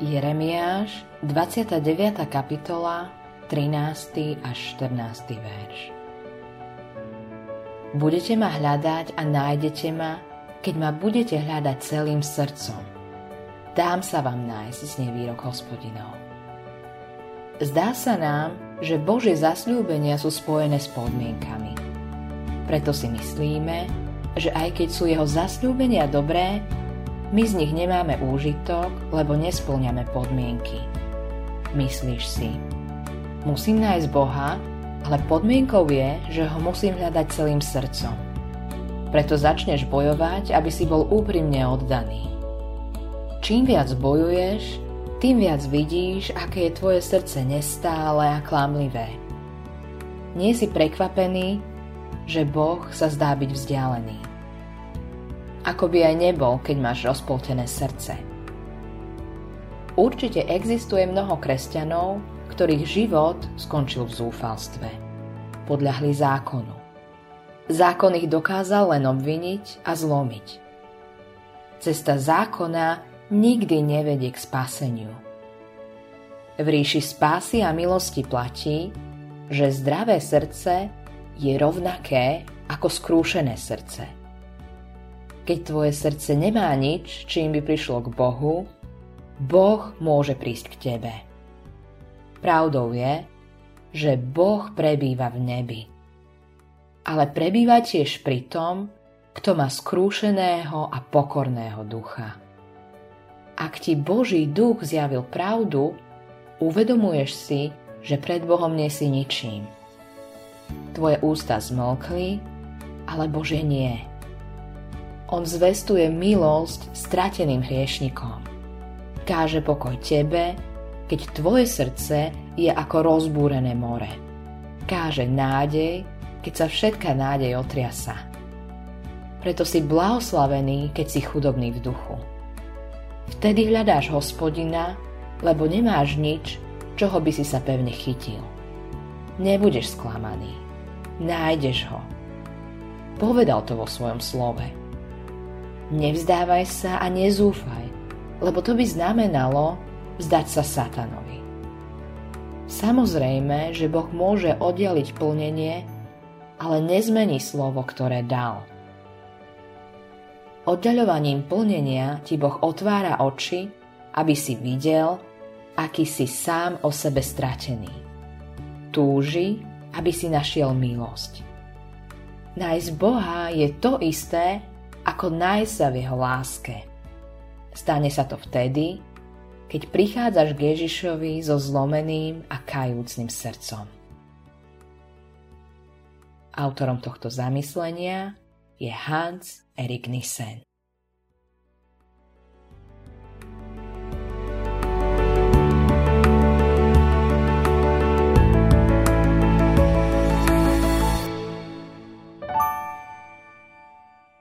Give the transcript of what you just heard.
Jeremiáš, 29. kapitola, 13. až 14. verš. Budete ma hľadať a nájdete ma, keď ma budete hľadať celým srdcom. Dám sa vám nájsť, znie výrok hospodinov. Zdá sa nám, že Božie zasľúbenia sú spojené s podmienkami. Preto si myslíme, že aj keď sú jeho zasľúbenia dobré, my z nich nemáme úžitok, lebo nesplňame podmienky. Myslíš si, musím nájsť Boha, ale podmienkou je, že ho musím hľadať celým srdcom. Preto začneš bojovať, aby si bol úprimne oddaný. Čím viac bojuješ, tým viac vidíš, aké je tvoje srdce nestále a klamlivé. Nie si prekvapený, že Boh sa zdá byť vzdialený ako by aj nebol, keď máš rozpoltené srdce. Určite existuje mnoho kresťanov, ktorých život skončil v zúfalstve. Podľahli zákonu. Zákon ich dokázal len obviniť a zlomiť. Cesta zákona nikdy nevedie k spaseniu. V ríši spásy a milosti platí, že zdravé srdce je rovnaké ako skrúšené srdce – keď tvoje srdce nemá nič, čím by prišlo k Bohu, Boh môže prísť k tebe. Pravdou je, že Boh prebýva v nebi. Ale prebýva tiež pri tom, kto má skrúšeného a pokorného ducha. Ak ti Boží duch zjavil pravdu, uvedomuješ si, že pred Bohom nie si ničím. Tvoje ústa zmlkli, ale Bože nie. On zvestuje milosť strateným hriešnikom. Káže pokoj tebe, keď tvoje srdce je ako rozbúrené more. Káže nádej, keď sa všetká nádej otriasa. Preto si blahoslavený, keď si chudobný v duchu. Vtedy hľadáš hospodina, lebo nemáš nič, čoho by si sa pevne chytil. Nebudeš sklamaný. Nájdeš ho. Povedal to vo svojom slove. Nevzdávaj sa a nezúfaj, lebo to by znamenalo vzdať sa satanovi. Samozrejme, že Boh môže oddeliť plnenie, ale nezmení slovo, ktoré dal. Oddaľovaním plnenia ti Boh otvára oči, aby si videl, aký si sám o sebe stratený. Túži, aby si našiel milosť. Nájsť Boha je to isté, ako nájsť sa v jeho láske. Stane sa to vtedy, keď prichádzaš k Ježišovi so zlomeným a kajúcným srdcom. Autorom tohto zamyslenia je Hans Erik Nissen.